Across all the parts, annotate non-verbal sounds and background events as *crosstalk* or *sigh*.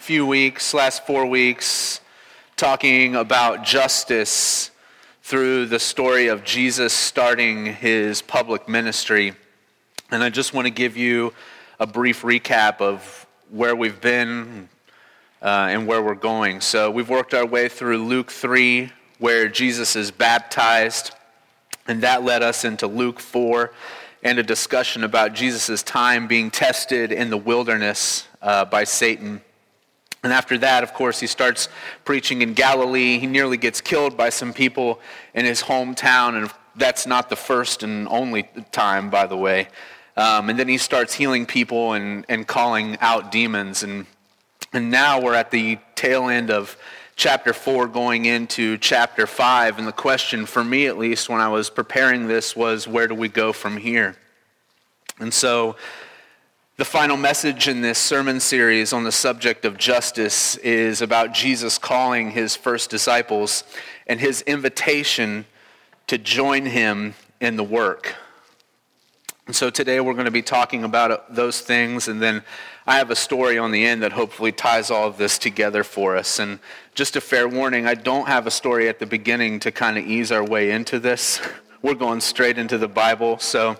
few weeks, last four weeks, talking about justice through the story of Jesus starting his public ministry. And I just want to give you a brief recap of where we've been uh, and where we're going. So we've worked our way through Luke 3, where Jesus is baptized, and that led us into Luke 4 and a discussion about Jesus' time being tested in the wilderness uh, by Satan. And after that, of course, he starts preaching in Galilee. He nearly gets killed by some people in his hometown, and that's not the first and only time, by the way. Um, and then he starts healing people and, and calling out demons. And, and now we're at the tail end of chapter 4 going into chapter 5. And the question, for me at least, when I was preparing this was where do we go from here? And so the final message in this sermon series on the subject of justice is about Jesus calling his first disciples and his invitation to join him in the work. And so today we're going to be talking about those things, and then I have a story on the end that hopefully ties all of this together for us. And just a fair warning, I don't have a story at the beginning to kind of ease our way into this. *laughs* We're going straight into the Bible. So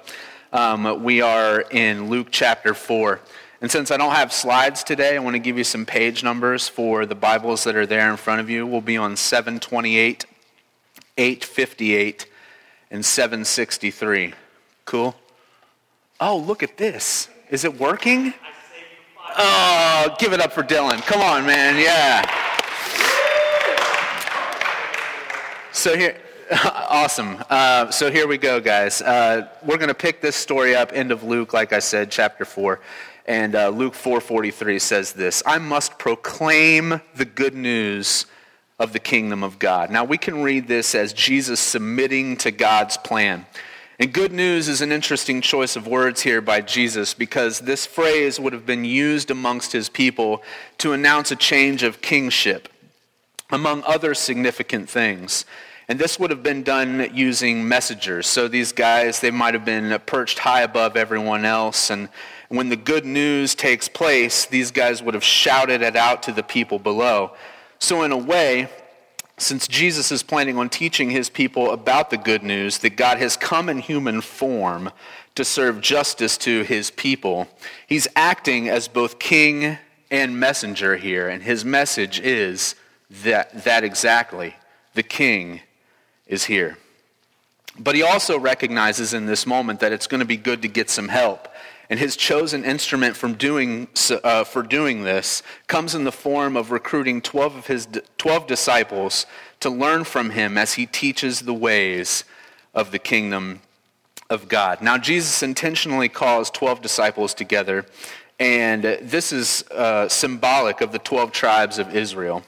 um, we are in Luke chapter 4. And since I don't have slides today, I want to give you some page numbers for the Bibles that are there in front of you. We'll be on 728, 858, and 763. Cool? Oh, look at this. Is it working? Oh, give it up for Dylan. Come on, man. Yeah. So here. *laughs* awesome. Uh, so here we go, guys. Uh, we're going to pick this story up, end of Luke, like I said, chapter 4. And uh, Luke 4.43 says this, I must proclaim the good news of the kingdom of God. Now, we can read this as Jesus submitting to God's plan. And good news is an interesting choice of words here by Jesus because this phrase would have been used amongst his people to announce a change of kingship, among other significant things. And this would have been done using messengers. So these guys, they might have been perched high above everyone else. And when the good news takes place, these guys would have shouted it out to the people below. So, in a way, since Jesus is planning on teaching his people about the good news that God has come in human form to serve justice to his people, he's acting as both king and messenger here. And his message is that, that exactly the king is here. But he also recognizes in this moment that it's going to be good to get some help. And his chosen instrument from doing, uh, for doing this comes in the form of recruiting 12 of his 12 disciples to learn from him as he teaches the ways of the kingdom of God. Now, Jesus intentionally calls 12 disciples together, and this is uh, symbolic of the 12 tribes of Israel.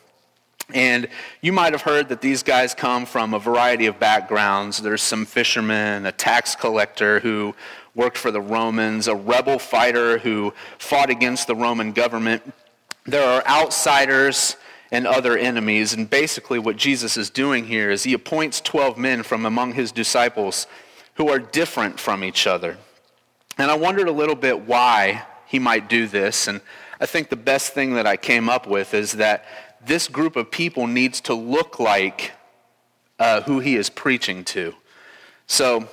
And you might have heard that these guys come from a variety of backgrounds. There's some fishermen, a tax collector who worked for the Romans, a rebel fighter who fought against the Roman government. There are outsiders and other enemies. And basically, what Jesus is doing here is he appoints 12 men from among his disciples who are different from each other. And I wondered a little bit why he might do this. And I think the best thing that I came up with is that this group of people needs to look like uh, who he is preaching to. So,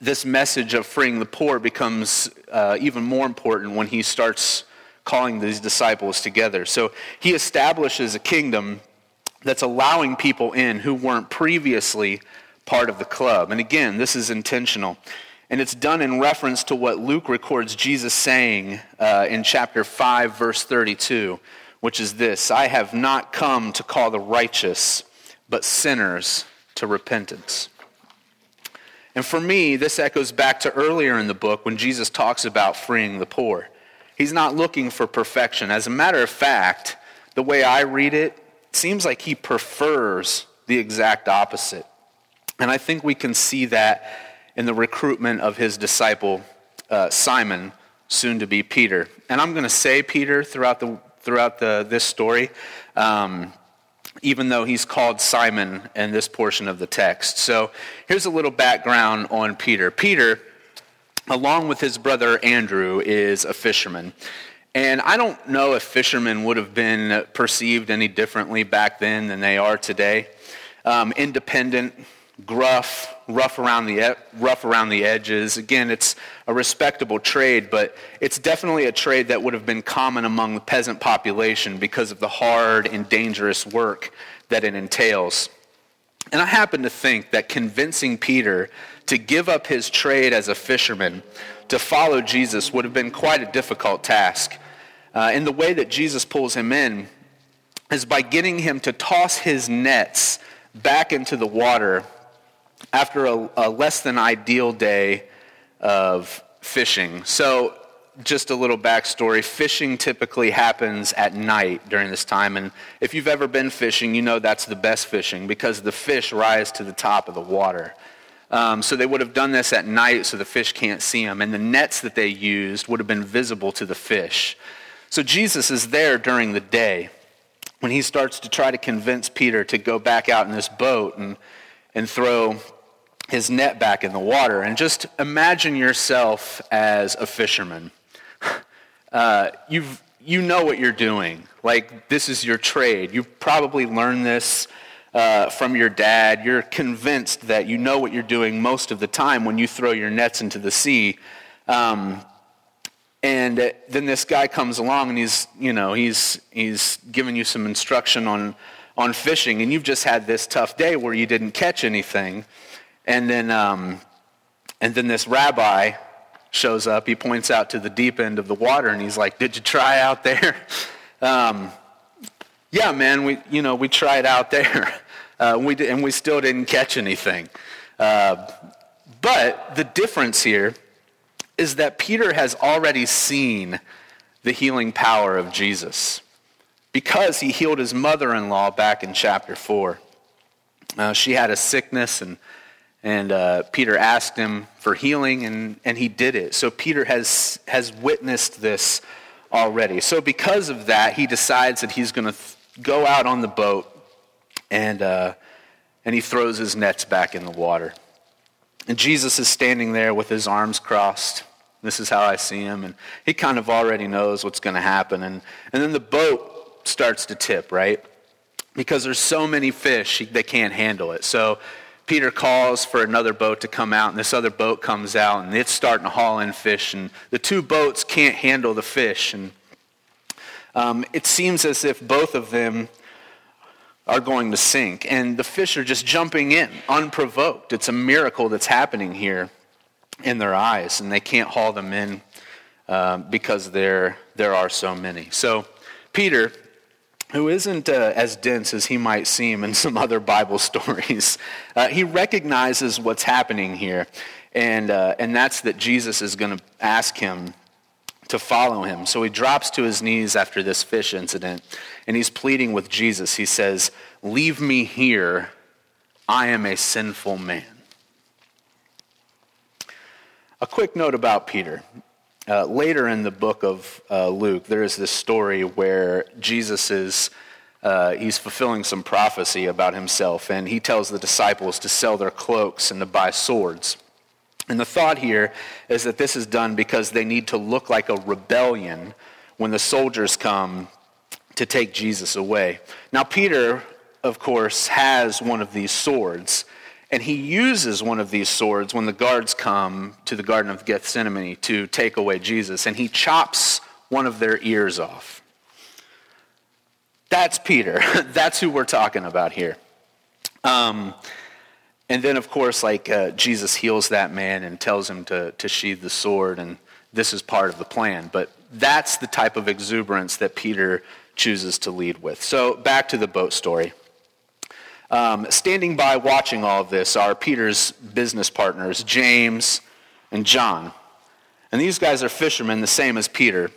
this message of freeing the poor becomes uh, even more important when he starts calling these disciples together. So, he establishes a kingdom that's allowing people in who weren't previously part of the club. And again, this is intentional. And it's done in reference to what Luke records Jesus saying uh, in chapter 5, verse 32 which is this I have not come to call the righteous, but sinners to repentance. And for me, this echoes back to earlier in the book when Jesus talks about freeing the poor. He's not looking for perfection. As a matter of fact, the way I read it, it seems like he prefers the exact opposite. And I think we can see that in the recruitment of his disciple, uh, Simon, soon to be Peter. And I'm going to say Peter throughout the throughout the, this story, um, even though he's called Simon in this portion of the text. So here's a little background on Peter. Peter, along with his brother Andrew, is a fisherman. And I don't know if fishermen would have been perceived any differently back then than they are today. Um, independent, gruff, rough around the rough around the edges. Again, it's a respectable trade, but it's definitely a trade that would have been common among the peasant population because of the hard and dangerous work that it entails. And I happen to think that convincing Peter to give up his trade as a fisherman to follow Jesus would have been quite a difficult task. Uh, and the way that Jesus pulls him in is by getting him to toss his nets back into the water after a, a less than ideal day of fishing. So, just a little backstory fishing typically happens at night during this time. And if you've ever been fishing, you know that's the best fishing because the fish rise to the top of the water. Um, so they would have done this at night so the fish can't see them. And the nets that they used would have been visible to the fish. So Jesus is there during the day when he starts to try to convince Peter to go back out in this boat and, and throw his net back in the water. And just imagine yourself as a fisherman. *laughs* Uh, you've, you know what you're doing. Like, this is your trade. You probably learned this uh, from your dad. You're convinced that you know what you're doing most of the time when you throw your nets into the sea. Um, and then this guy comes along and he's, you know, he's, he's giving you some instruction on, on fishing, and you've just had this tough day where you didn't catch anything. And then, um, and then this rabbi shows up. He points out to the deep end of the water, and he's like, "Did you try out there?" *laughs* Um, yeah, man. We, you know, we tried out there, *laughs* uh, we did, and we still didn't catch anything. Uh, but the difference here is that Peter has already seen the healing power of Jesus because he healed his mother-in-law back in chapter four. Uh, she had a sickness and and uh, Peter asked him for healing, and, and he did it. So Peter has, has witnessed this already. So because of that, he decides that he's going to th- go out on the boat, and, uh, and he throws his nets back in the water. And Jesus is standing there with his arms crossed. This is how I see him. And he kind of already knows what's going to happen. And, and then the boat starts to tip, right? Because there's so many fish, they can't handle it. So Peter calls for another boat to come out, and this other boat comes out, and it's starting to haul in fish, and the two boats can't handle the fish. And um, it seems as if both of them are going to sink, and the fish are just jumping in unprovoked. It's a miracle that's happening here in their eyes, and they can't haul them in uh, because there, there are so many. So, Peter who isn't uh, as dense as he might seem in *laughs* some other Bible stories. Uh, he recognizes what's happening here, and, uh, and that's that Jesus is going to ask him to follow him. So he drops to his knees after this fish incident, and he's pleading with Jesus. He says, Leave me here. I am a sinful man. A quick note about Peter. Uh, later in the book of uh, Luke, there is this story where Jesus is uh, he's fulfilling some prophecy about himself, and he tells the disciples to sell their cloaks and to buy swords. And the thought here is that this is done because they need to look like a rebellion when the soldiers come to take Jesus away. Now, Peter, of course, has one of these swords. And he uses one of these swords when the guards come to the Garden of Gethsemane to take away Jesus, and he chops one of their ears off. That's Peter. *laughs* That's who we're talking about here. Um, and then, of course, like uh, Jesus heals that man and tells him to, to sheathe the sword, and this is part of the plan. But that's the type of exuberance that Peter chooses to lead with. So, back to the boat story. Um, standing by watching all of this are Peter's business partners, James and John. And these guys are fishermen, the same as Peter.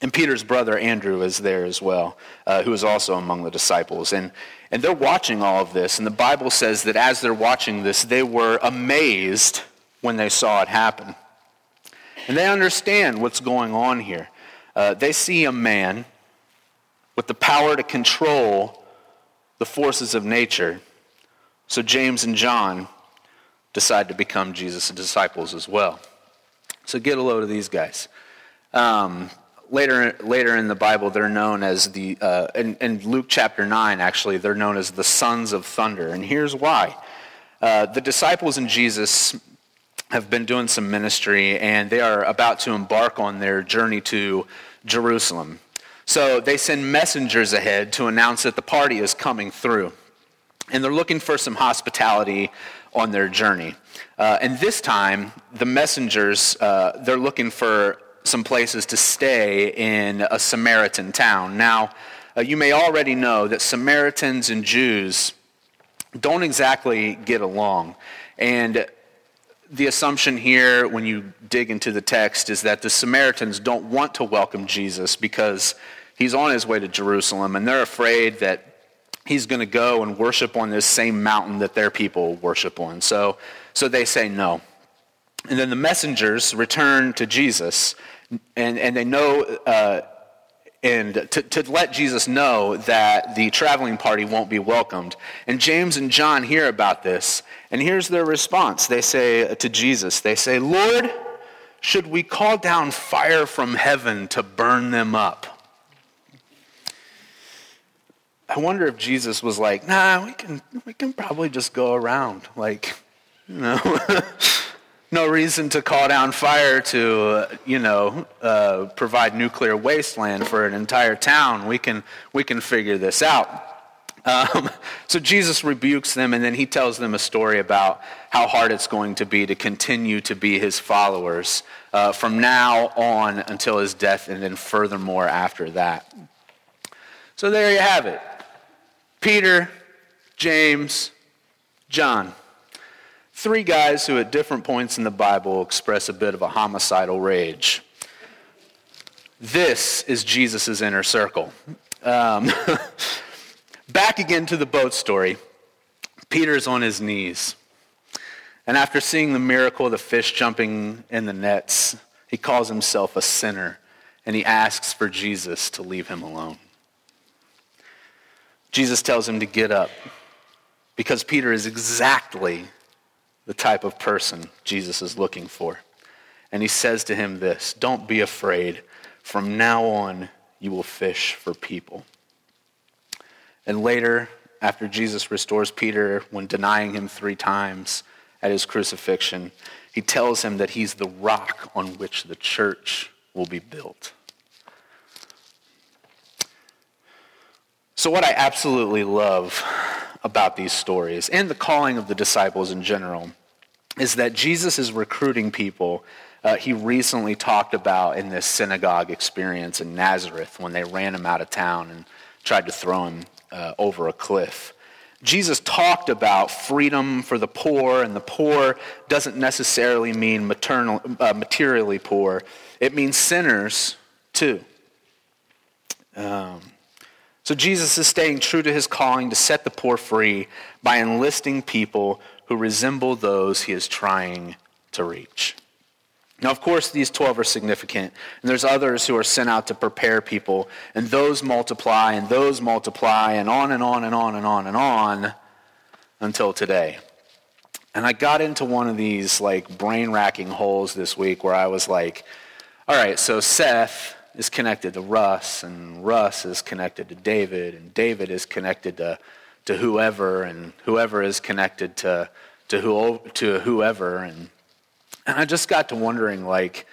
And Peter's brother Andrew is there as well, uh, who is also among the disciples. And, and they're watching all of this. And the Bible says that as they're watching this, they were amazed when they saw it happen. And they understand what's going on here. Uh, they see a man with the power to control the forces of nature. So James and John decide to become Jesus' disciples as well. So get a load of these guys. Um, later, later in the Bible, they're known as the, uh, in, in, Luke chapter 9, actually, they're known as the sons of thunder. And here's why. Uh, the disciples and Jesus have been doing some ministry, and they are about to embark on their journey to Jerusalem. So they send messengers ahead to announce that the party is coming through. And they're looking for some hospitality on their journey. Uh, and this time, the messengers, uh, they're looking for some places to stay in a Samaritan town. Now, uh, you may already know that Samaritans and Jews don't exactly get along. And the assumption here, when you dig into the text, is that the Samaritans don't want to welcome Jesus because he's on his way to Jerusalem, and they're afraid that he's going to go and worship on this same mountain that their people worship on. So, so they say no. And then the messengers return to Jesus, and, and they know, uh, and to, to let Jesus know that the traveling party won't be welcomed. And James and John hear about this, and here's their response. They say to Jesus, they say, Lord, should we call down fire from heaven to burn them up? I wonder if Jesus was like, nah, we can, we can probably just go around. Like, you know, *laughs* no reason to call down fire to, uh, you know, uh, provide nuclear wasteland for an entire town. We can, we can figure this out. Um, *laughs* so Jesus rebukes them, and then he tells them a story about how hard it's going to be to continue to be his followers uh, from now on until his death, and then furthermore after that. So there you have it. Peter, James, John. Three guys who, at different points in the Bible, express a bit of a homicidal rage. This is Jesus' inner circle. Um, *laughs* back again to the boat story. Peter's on his knees. And after seeing the miracle of the fish jumping in the nets, he calls himself a sinner and he asks for Jesus to leave him alone. Jesus tells him to get up because Peter is exactly the type of person Jesus is looking for. And he says to him this Don't be afraid. From now on, you will fish for people. And later, after Jesus restores Peter when denying him three times at his crucifixion, he tells him that he's the rock on which the church will be built. So, what I absolutely love about these stories and the calling of the disciples in general is that Jesus is recruiting people uh, he recently talked about in this synagogue experience in Nazareth when they ran him out of town and tried to throw him uh, over a cliff. Jesus talked about freedom for the poor, and the poor doesn't necessarily mean maternal, uh, materially poor, it means sinners too. Um, so Jesus is staying true to his calling to set the poor free by enlisting people who resemble those he is trying to reach. Now, of course, these 12 are significant, and there's others who are sent out to prepare people, and those multiply, and those multiply, and on and on and on and on and on until today. And I got into one of these like brain racking holes this week where I was like, all right, so Seth is connected to Russ, and Russ is connected to David, and David is connected to, to whoever, and whoever is connected to, to, who, to whoever. And, and I just got to wondering, like,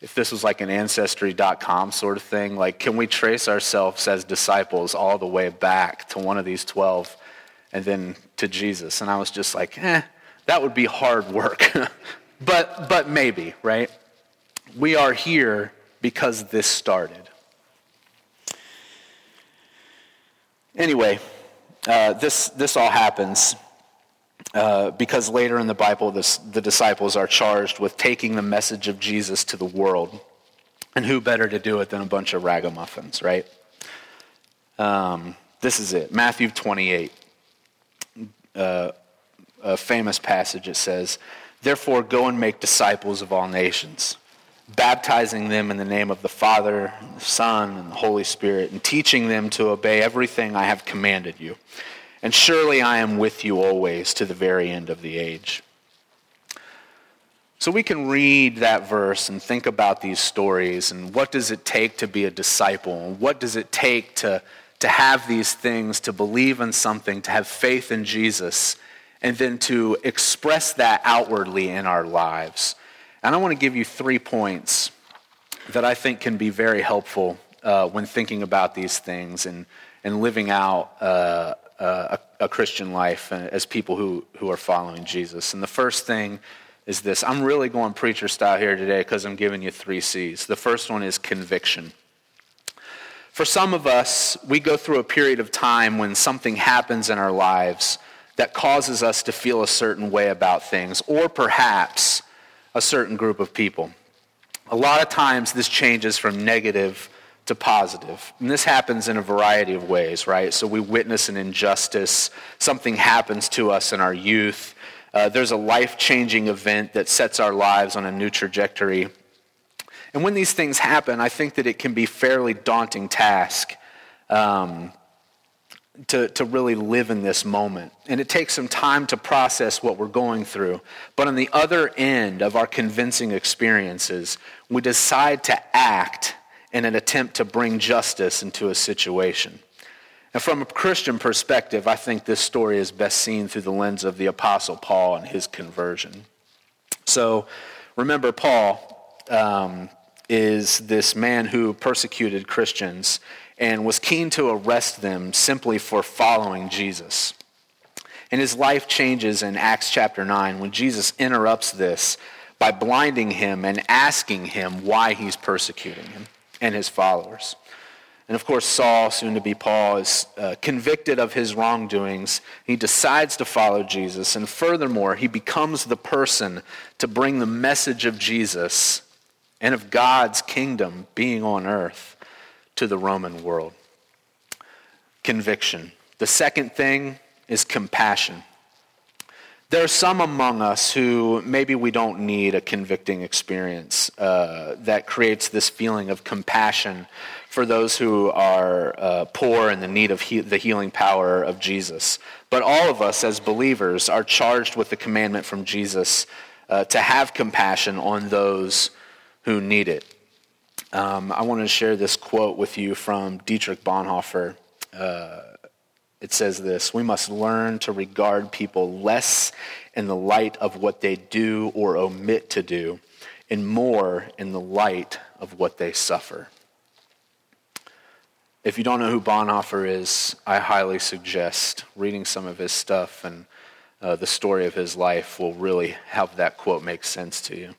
if this was like an ancestry.com sort of thing, like, can we trace ourselves as disciples all the way back to one of these 12 and then to Jesus? And I was just like, eh, that would be hard work. *laughs* but, but maybe, right? We are here because this started. Anyway, uh, this, this all happens uh, because later in the Bible, this, the disciples are charged with taking the message of Jesus to the world. And who better to do it than a bunch of ragamuffins, right? Um, this is it Matthew 28. Uh, a famous passage, it says, Therefore, go and make disciples of all nations baptizing them in the name of the Father, the Son, and the Holy Spirit, and teaching them to obey everything I have commanded you. And surely I am with you always to the very end of the age. So we can read that verse and think about these stories and what does it take to be a disciple? And what does it take to, to have these things, to believe in something, to have faith in Jesus, and then to express that outwardly in our lives? And I want to give you three points that I think can be very helpful uh, when thinking about these things and, and living out uh, uh, a, a, Christian life as people who, who are following Jesus. And the first thing is this I'm really going preacher style here today because I'm giving you three C's. The first one is conviction. For some of us, we go through a period of time when something happens in our lives that causes us to feel a certain way about things, or perhaps a certain group of people. A lot of times, this changes from negative to positive. And this happens in a variety of ways, right? So we witness an injustice, something happens to us in our youth, uh, there's a life changing event that sets our lives on a new trajectory. And when these things happen, I think that it can be fairly daunting task um, to, to really live in this moment. And it takes some time to process what we're going through. But on the other end of our convincing experiences, we decide to act in an attempt to bring justice into a situation. And from a Christian perspective, I think this story is best seen through the lens of the Apostle Paul and his conversion. So remember, Paul um, is this man who persecuted Christians and was keen to arrest them simply for following Jesus. And his life changes in Acts chapter 9 when Jesus interrupts this by blinding him and asking him why he's persecuting him and his followers. And of course, Saul, soon to be Paul, is uh, convicted of his wrongdoings. He decides to follow Jesus. And furthermore, he becomes the person to bring the message of Jesus and of God's kingdom being on earth to the Roman world. Conviction. The second thing is compassion. There are some among us who maybe we don't need a convicting experience uh, that creates this feeling of compassion for those who are uh, poor and in need of he- the healing power of Jesus. But all of us as believers are charged with the commandment from Jesus uh, to have compassion on those who need it. Um, I want to share this quote with you from Dietrich Bonhoeffer. It says this We must learn to regard people less in the light of what they do or omit to do, and more in the light of what they suffer. If you don't know who Bonhoeffer is, I highly suggest reading some of his stuff, and uh, the story of his life will really help that quote make sense to you.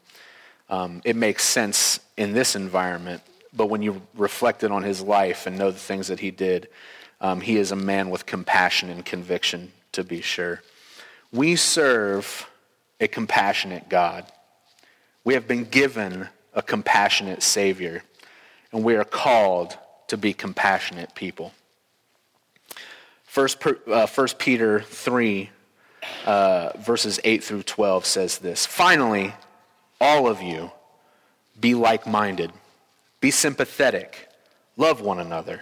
Um, it makes sense in this environment, but when you reflect it on his life and know the things that he did, um, he is a man with compassion and conviction, to be sure. We serve a compassionate God. We have been given a compassionate Savior, and we are called to be compassionate people. First, uh, First Peter 3, uh, verses 8 through 12 says this Finally, all of you, be like minded, be sympathetic, love one another,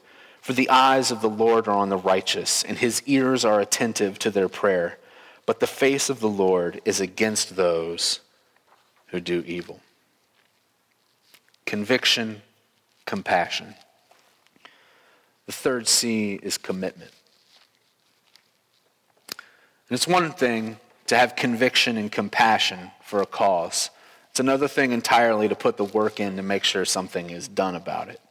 For the eyes of the Lord are on the righteous, and his ears are attentive to their prayer. But the face of the Lord is against those who do evil. Conviction, compassion. The third C is commitment. And it's one thing to have conviction and compassion for a cause. It's another thing entirely to put the work in to make sure something is done about it.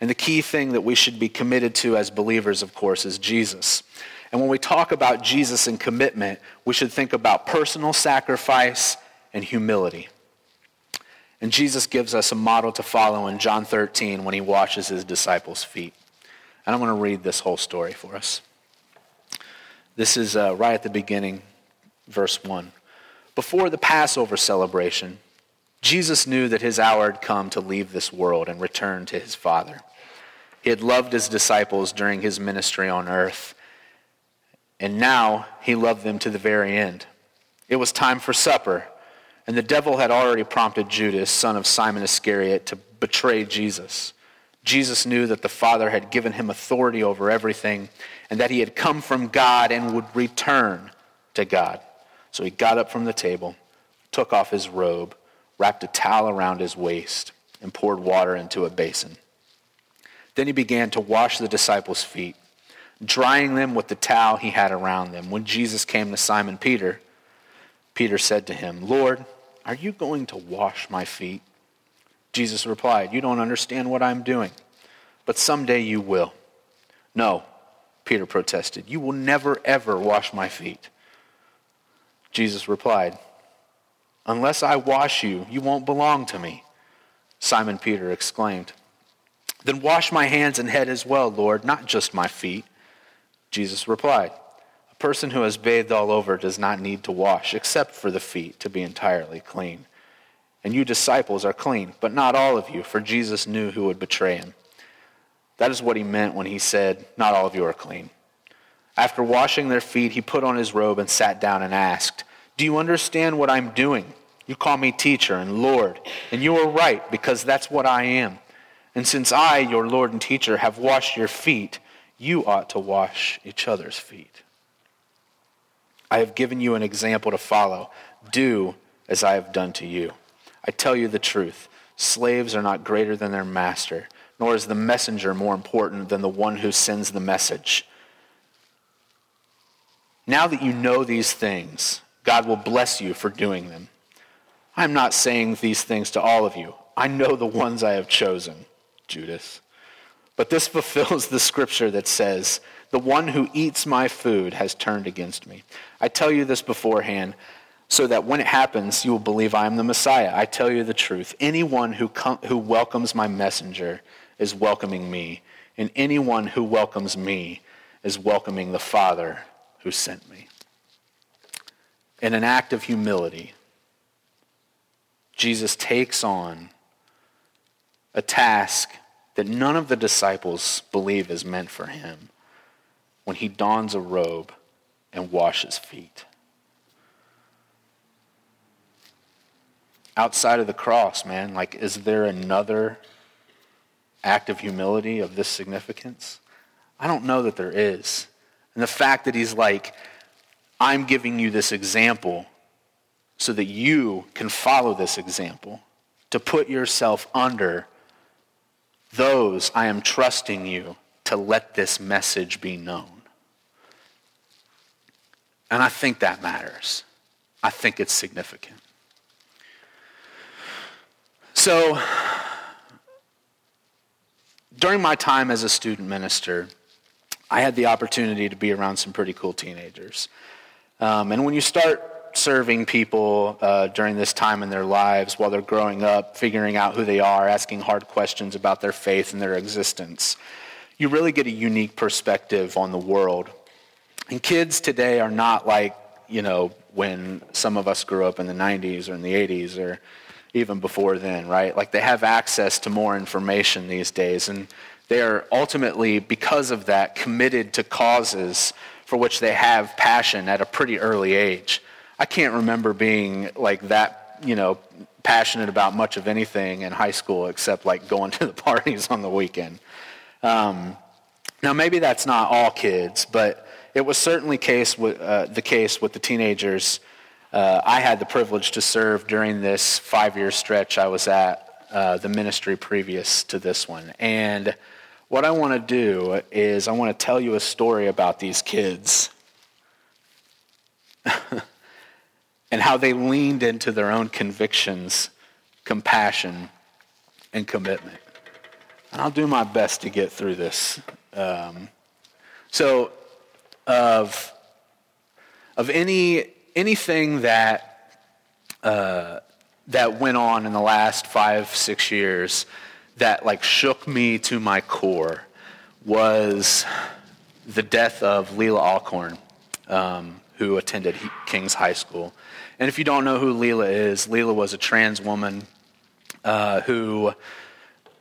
And the key thing that we should be committed to as believers, of course, is Jesus. And when we talk about Jesus and commitment, we should think about personal sacrifice and humility. And Jesus gives us a model to follow in John 13 when he washes his disciples' feet. And I'm going to read this whole story for us. This is uh, right at the beginning, verse 1. Before the Passover celebration, Jesus knew that his hour had come to leave this world and return to his Father. He had loved his disciples during his ministry on earth, and now he loved them to the very end. It was time for supper, and the devil had already prompted Judas, son of Simon Iscariot, to betray Jesus. Jesus knew that the Father had given him authority over everything and that he had come from God and would return to God. So he got up from the table, took off his robe, wrapped a towel around his waist, and poured water into a basin. Then he began to wash the disciples' feet, drying them with the towel he had around them. When Jesus came to Simon Peter, Peter said to him, Lord, are you going to wash my feet? Jesus replied, You don't understand what I'm doing, but someday you will. No, Peter protested, You will never, ever wash my feet. Jesus replied, Unless I wash you, you won't belong to me. Simon Peter exclaimed, Then wash my hands and head as well, Lord, not just my feet. Jesus replied, A person who has bathed all over does not need to wash, except for the feet, to be entirely clean and you disciples are clean, but not all of you, for Jesus knew who would betray him. That is what he meant when he said, Not all of you are clean. After washing their feet, he put on his robe and sat down and asked, Do you understand what I'm doing? You call me teacher and Lord, and you are right, because that's what I am. And since I, your Lord and teacher, have washed your feet, you ought to wash each other's feet. I have given you an example to follow. Do as I have done to you. I tell you the truth slaves are not greater than their master, nor is the messenger more important than the one who sends the message. Now that you know these things, God will bless you for doing them. I'm not saying these things to all of you. I know the ones I have chosen, Judas. But this *laughs* fulfills the scripture that says, The one who eats my food has turned against me. I tell you this beforehand so that when it happens, you will believe I am the Messiah. I tell you the truth. Anyone who, com- who welcomes my messenger is welcoming me, and anyone who welcomes me is welcoming the Father who sent me. In an act of humility, Jesus takes on a task that none of the disciples believe is meant for him when he dons a robe and washes feet. outside of the cross, man? Like, is there another act of humility of this significance? I don't know that there is. And the fact that he's like, I'm giving you this example so that you can follow this example, to put yourself under those I am trusting you to let this message be known. And I think that matters. I think it's significant. So, during my time as a student minister, I had the opportunity to be around some pretty cool teenagers. Um, and when you start serving people uh, during this time in their lives while they're growing up, figuring out who they are, asking hard questions about their faith and their existence, you really get a unique perspective on the world. And kids today are not like, you know, when some of us grew up in the 90s or in the 80s or even before then, right? Like they have access to more information these days, and they are ultimately, because of that, committed to causes for which they have passion at a pretty early age. I can't remember being like that, you know, passionate about much of anything in high school except like going to the *laughs* parties on the weekend. Um, now, maybe that's not all kids, but it was certainly case with, uh, the case with the teenagers uh, I had the privilege to serve during this five year stretch I was at uh, the ministry previous to this one. And what I want to do is I want to tell you a story about these kids *laughs* and how they leaned into their own convictions, compassion, and commitment. And I'll do my best to get through this. Um, so, of, of any anything that, uh, that went on in the last five, six years that like shook me to my core was the death of Leelah Alcorn, um, who attended King's High School. And if you don't know who Leelah is, Leelah was a trans woman uh, who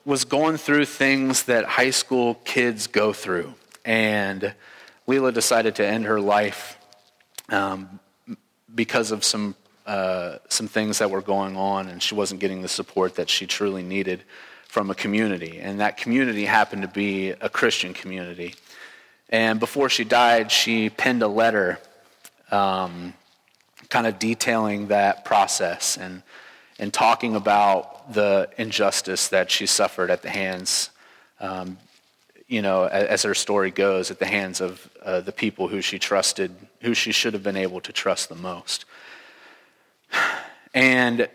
was going through things that high school kids go through. And Leelah decided to end her life um, because of some, uh, some things that were going on, and she wasn't getting the support that she truly needed from a community. And that community happened to be a Christian community. And before she died, she penned a letter um, kind of detailing that process and, and talking about the injustice that she suffered at the hands, um, you know, as, as, her story goes, at the hands of uh, the people who she trusted, who she should have been able to trust the most. *sighs* And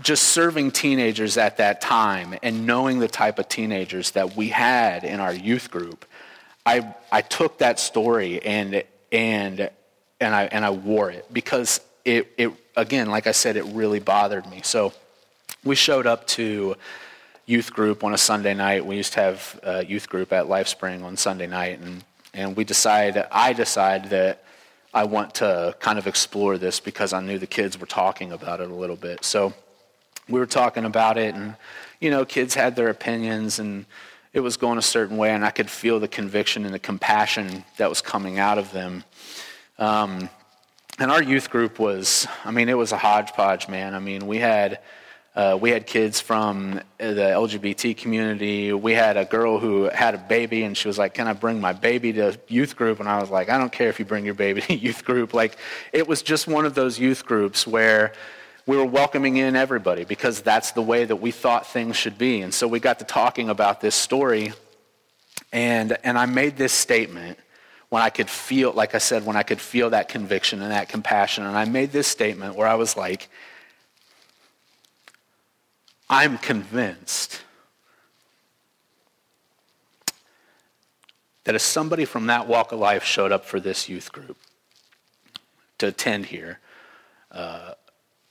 just serving teenagers at that time and knowing the type of teenagers that we had in our youth group, I, I took that story and, and and I, and I wore it because it, it, again, like I said, it really bothered me. So we showed up to youth group on a Sunday night. We used to have a youth group at LifeSpring on Sunday night, and, and we decided, I decided that I want to kind of explore this because I knew the kids were talking about it a little bit. So we were talking about it, and, you know, kids had their opinions, and it was going a certain way, and I could feel the conviction and the compassion that was coming out of them. Um, and our youth group was, I mean, it was a hodgepodge, man. I mean, we had. Uh, we had kids from the LGBT community. We had a girl who had a baby, and she was like, "Can I bring my baby to youth group?" And I was like, "I don't care if you bring your baby to *laughs* youth group." Like, it was just one of those youth groups where we were welcoming in everybody because that's the way that we thought things should be. And so we got to talking about this story, and and I made this statement when I could feel, like I said, when I could feel that conviction and that compassion. And I made this statement where I was like, I'm convinced that if somebody from that walk of life showed up for this youth group to attend here, uh,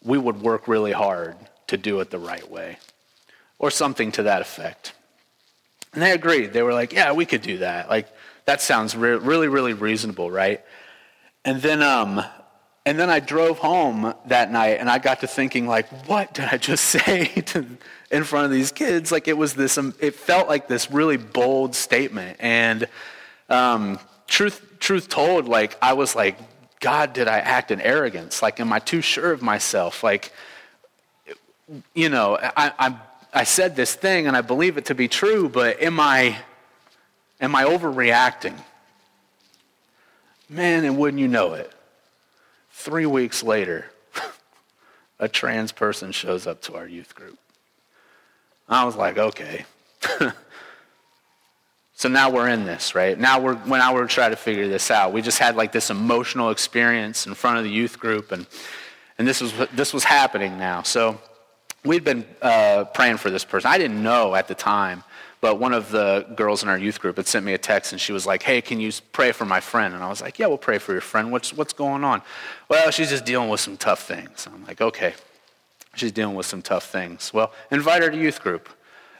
we would work really hard to do it the right way, or something to that effect. And they agreed. They were like, yeah, we could do that. Like, that sounds re- really, really reasonable, right? And then, um, and then I drove home that night and I got to thinking, like, what did I just *laughs* say to, in front of these kids? Like, it was this, um, it felt like this really bold statement. And um, truth, truth told, like, I was like, God, did I act in arrogance? Like, am I too sure of myself? Like, you know, I, I, I said this thing and I believe it to be true, but am I Am I overreacting? Man, and wouldn't you know it? Three weeks later, *laughs* a trans person shows up to our youth group. I was like, okay. *laughs* so now we're in this, right? Now we're when we're trying to figure this out. We just had like this emotional experience in front of the youth group, and and this was this was happening now. So we'd been uh, praying for this person. I didn't know at the time but one of the girls in our youth group had sent me a text and she was like, Hey, can you pray for my friend? And I was like, Yeah, we'll pray for your friend. What's, what's going on? Well, she's just dealing with some tough things. I'm like, Okay. She's dealing with some tough things. Well, invite her to youth group.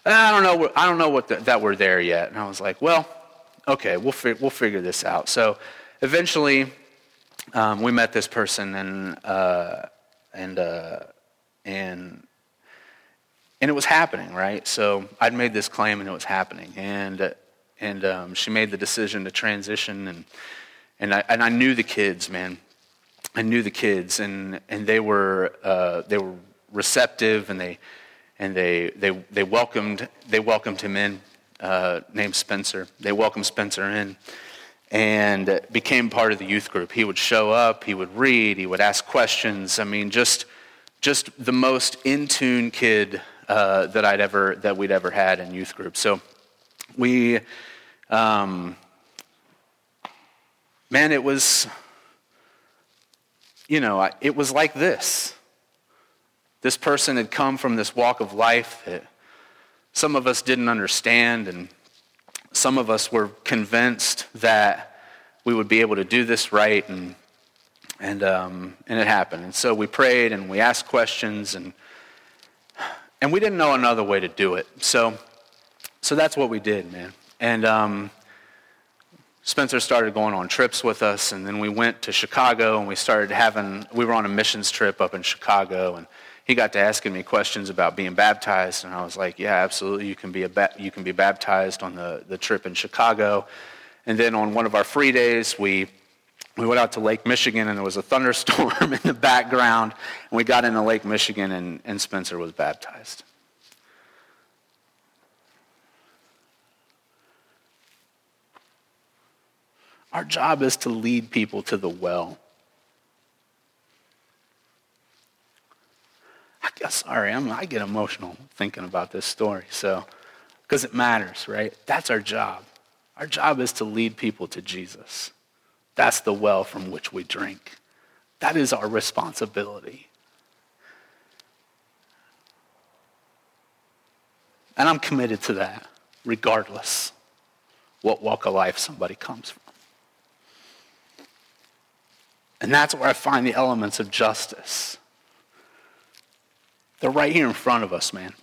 I don't know, I don't know what the, that we're there yet. And I was like, Well, okay, we'll, fi- we'll figure this out. So eventually, um, we met this person and, uh, and, uh, and and it was happening, right? So I'd made this claim and it was happening. And, and um, she made the decision to transition. And, and, I, and I knew the kids, man. I knew the kids. And, and they, were, uh, they were receptive and they, and they, they, they, welcomed, they welcomed him in, uh, named Spencer. They welcomed Spencer in and became part of the youth group. He would show up, he would read, he would ask questions. I mean, just, just the most in tune kid uh, that I'd ever that we'd ever had in youth group. So we, um, man, it was, you know, it was like this. This person had come from this walk of life that some of us didn't understand, and some of us were convinced that we would be able to do this right, and and um, and it happened. And so we prayed and we asked questions and and we didn't know another way to do it. So, so that's what we did, man. And um, Spencer started going on trips with us, and then we went to Chicago and we started having, we were on a missions trip up in Chicago, and he got to asking me questions about being baptized, and I was like, yeah, absolutely, you can be, ba- you can be baptized on the, the trip in Chicago. And then on one of our free days, we, we went out to Lake Michigan, and there was a thunderstorm *laughs* in the background, and we got into Lake Michigan, and, and Spencer was baptized. Our job is to lead people to the well. I guess, sorry, I'm, I get emotional thinking about this story, so, because it matters, right? That's our job. Our job is to lead people to Jesus. That's the well from which we drink. That is our responsibility. And I'm committed to that, regardless what walk of life somebody comes from. And that's where I find the elements of justice. They're right here in front of us, man.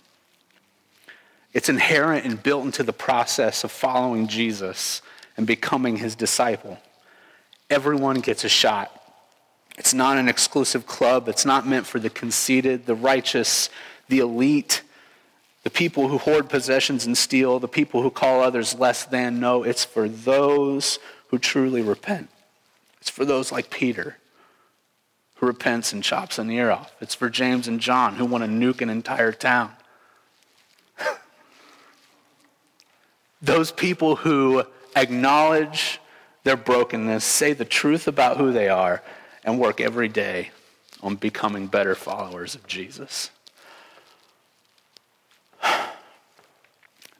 It's inherent and built into the process of following Jesus and becoming his disciple. Everyone gets a shot. It's not an exclusive club. It's not meant for the conceited, the righteous, the elite, the people who hoard possessions and steal, the people who call others less than. No, it's for those who truly repent. It's for those like Peter who repents and chops an ear off. It's for James and John who want to nuke an entire town. *laughs* those people who acknowledge their brokenness, say the truth about who they are, and work every day on becoming better followers of Jesus. *sighs*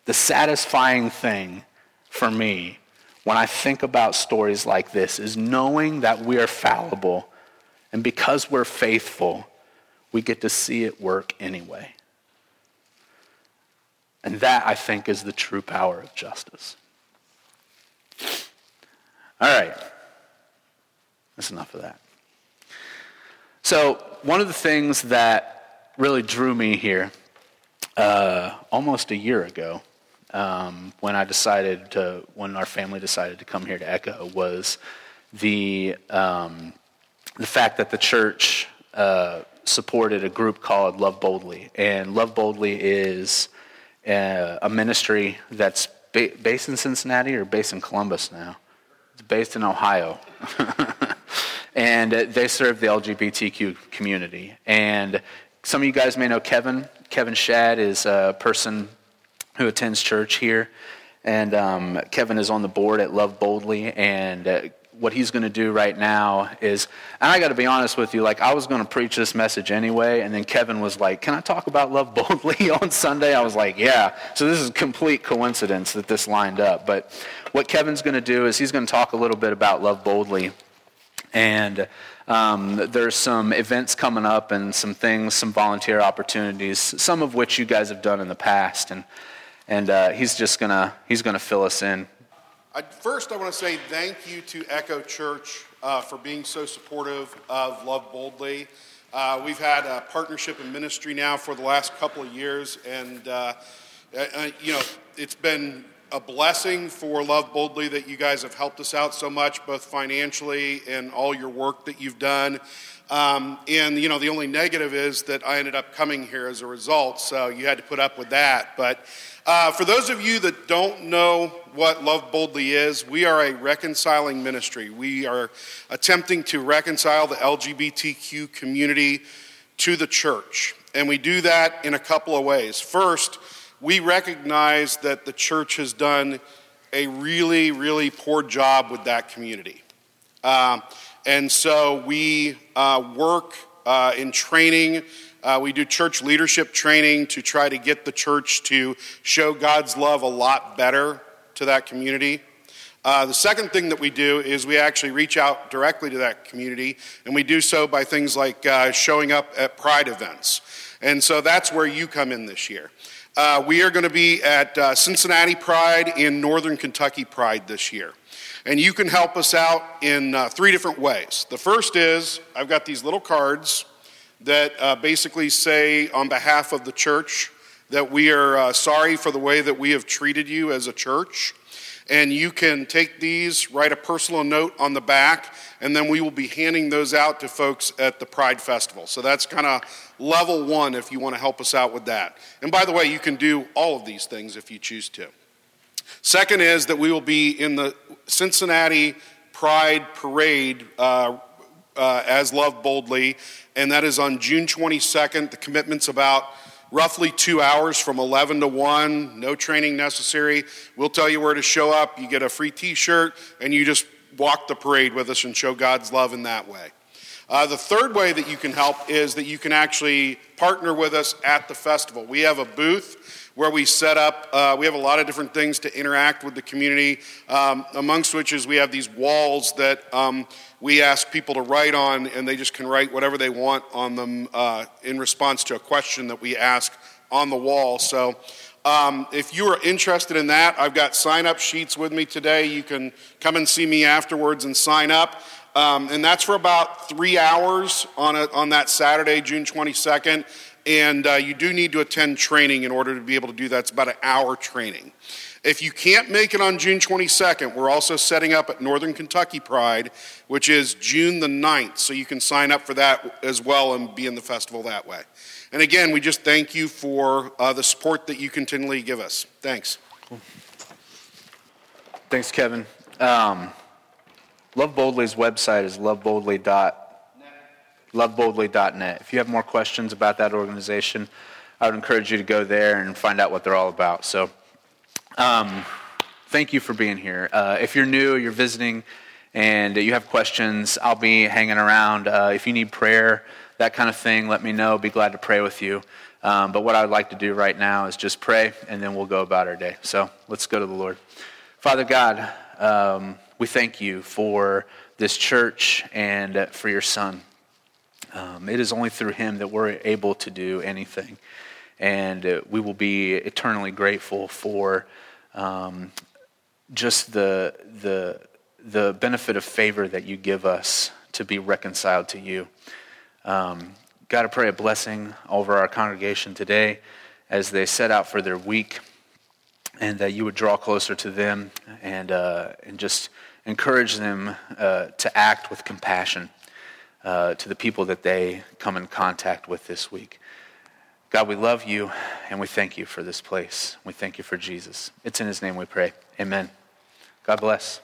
The satisfying thing for me when I think about stories like this is knowing that we are fallible, and because we're faithful, we get to see it work anyway. And that, I think, is the true power of justice. All right. That's enough of that. So, one of the things that really drew me here uh, almost a year ago um, when I decided to, when our family decided to come here to Echo, was the, um, the fact that the church uh, supported a group called Love Boldly. And Love Boldly is a, a ministry that's ba- based in Cincinnati or based in Columbus now. It's based in Ohio. *laughs* and they serve the LGBTQ community. And some of you guys may know Kevin. Kevin Shad is a person who attends church here. And um, Kevin is on the board at Love Boldly. And uh, what he's going to do right now is, and I got to be honest with you, like I was going to preach this message anyway, and then Kevin was like, "Can I talk about love boldly *laughs* on Sunday?" I was like, "Yeah." So this is a complete coincidence that this lined up. But what Kevin's going to do is he's going to talk a little bit about love boldly, and um, there's some events coming up and some things, some volunteer opportunities, some of which you guys have done in the past, and and uh, he's just gonna he's gonna fill us in I, first, I want to say thank you to Echo Church uh, for being so supportive of Love Boldly. Uh, we've had a partnership in ministry now for the last couple of years, and uh, uh you know it's been a blessing for Love Boldly that you guys have helped us out so much, both financially and all your work that you've done. Um, and you know the only negative is that I ended up coming here as a result, so you had to put up with that. But uh, for those of you that don't know what Love Boldly is, we are a reconciling ministry. We are attempting to reconcile the LGBTQ community to the church. And we do that in a couple of ways. First, we recognize that the church has done a really, really poor job with that community. Uh, and so we uh, work uh, in training uh, we do church leadership training to try to get the church to show God's love a lot better to that community. Uh, the second thing that we do is we actually reach out directly to that community, and we do so by things like uh, showing up at pride events. And so that's where you come in this year. Uh, we are going to be at uh, Cincinnati Pride and Northern Kentucky Pride this year. And you can help us out in uh, three different ways. The first is I've got these little cards that uh, basically say, on behalf of the church, that we are uh, sorry for the way that we have treated you as a church. And you can take these, write a personal note on the back, and then we will be handing those out to folks at the Pride Festival. So that's kind of level one if you want to help us out with that. And by the way, you can do all of these things if you choose to. Second is that we will be in the Cincinnati Pride Parade uh, uh, as Love Boldly, and that is on June 22nd. The commitment's about roughly two hours from 11 to 1, no training necessary. We'll tell you where to show up. You get a free t shirt, and you just walk the parade with us and show God's love in that way. Uh, the third way that you can help is that you can actually partner with us at the festival. We have a booth where we set up, uh, we have a lot of different things to interact with the community, um, amongst which is we have these walls that um, we ask people to write on, and they just can write whatever they want on them uh, in response to a question that we ask on the wall. So um, if you are interested in that, I've got sign up sheets with me today. You can come and see me afterwards and sign up. Um, and that's for about three hours on, a, on that Saturday, June 22nd. And uh, you do need to attend training in order to be able to do that. It's about an hour training. If you can't make it on June 22nd, we're also setting up at Northern Kentucky Pride, which is June the 9th. So you can sign up for that as well and be in the festival that way. And again, we just thank you for uh, the support that you continually give us. Thanks. Thanks, Kevin. Um, Love Boldly's website is loveboldly.net. Loveboldly.net. If you have more questions about that organization, I would encourage you to go there and find out what they're all about. So, um, thank you for being here. Uh, if you're new, you're visiting, and you have questions, I'll be hanging around. Uh, if you need prayer, that kind of thing, let me know. Be glad to pray with you. Um, but what I would like to do right now is just pray, and then we'll go about our day. So let's go to the Lord. Father God, um, we thank you for this church and for your son. Um, it is only through him that we're able to do anything. And uh, we will be eternally grateful for um, just the, the, the benefit of favor that you give us to be reconciled to you. Um, God, I pray a blessing over our congregation today as they set out for their week, and that you would draw closer to them and, uh, and just encourage them uh, to act with compassion uh, to the people that they come in contact with this week. God, we love you and we thank you for this place. We thank you for Jesus. It's in his name we pray. Amen. God bless.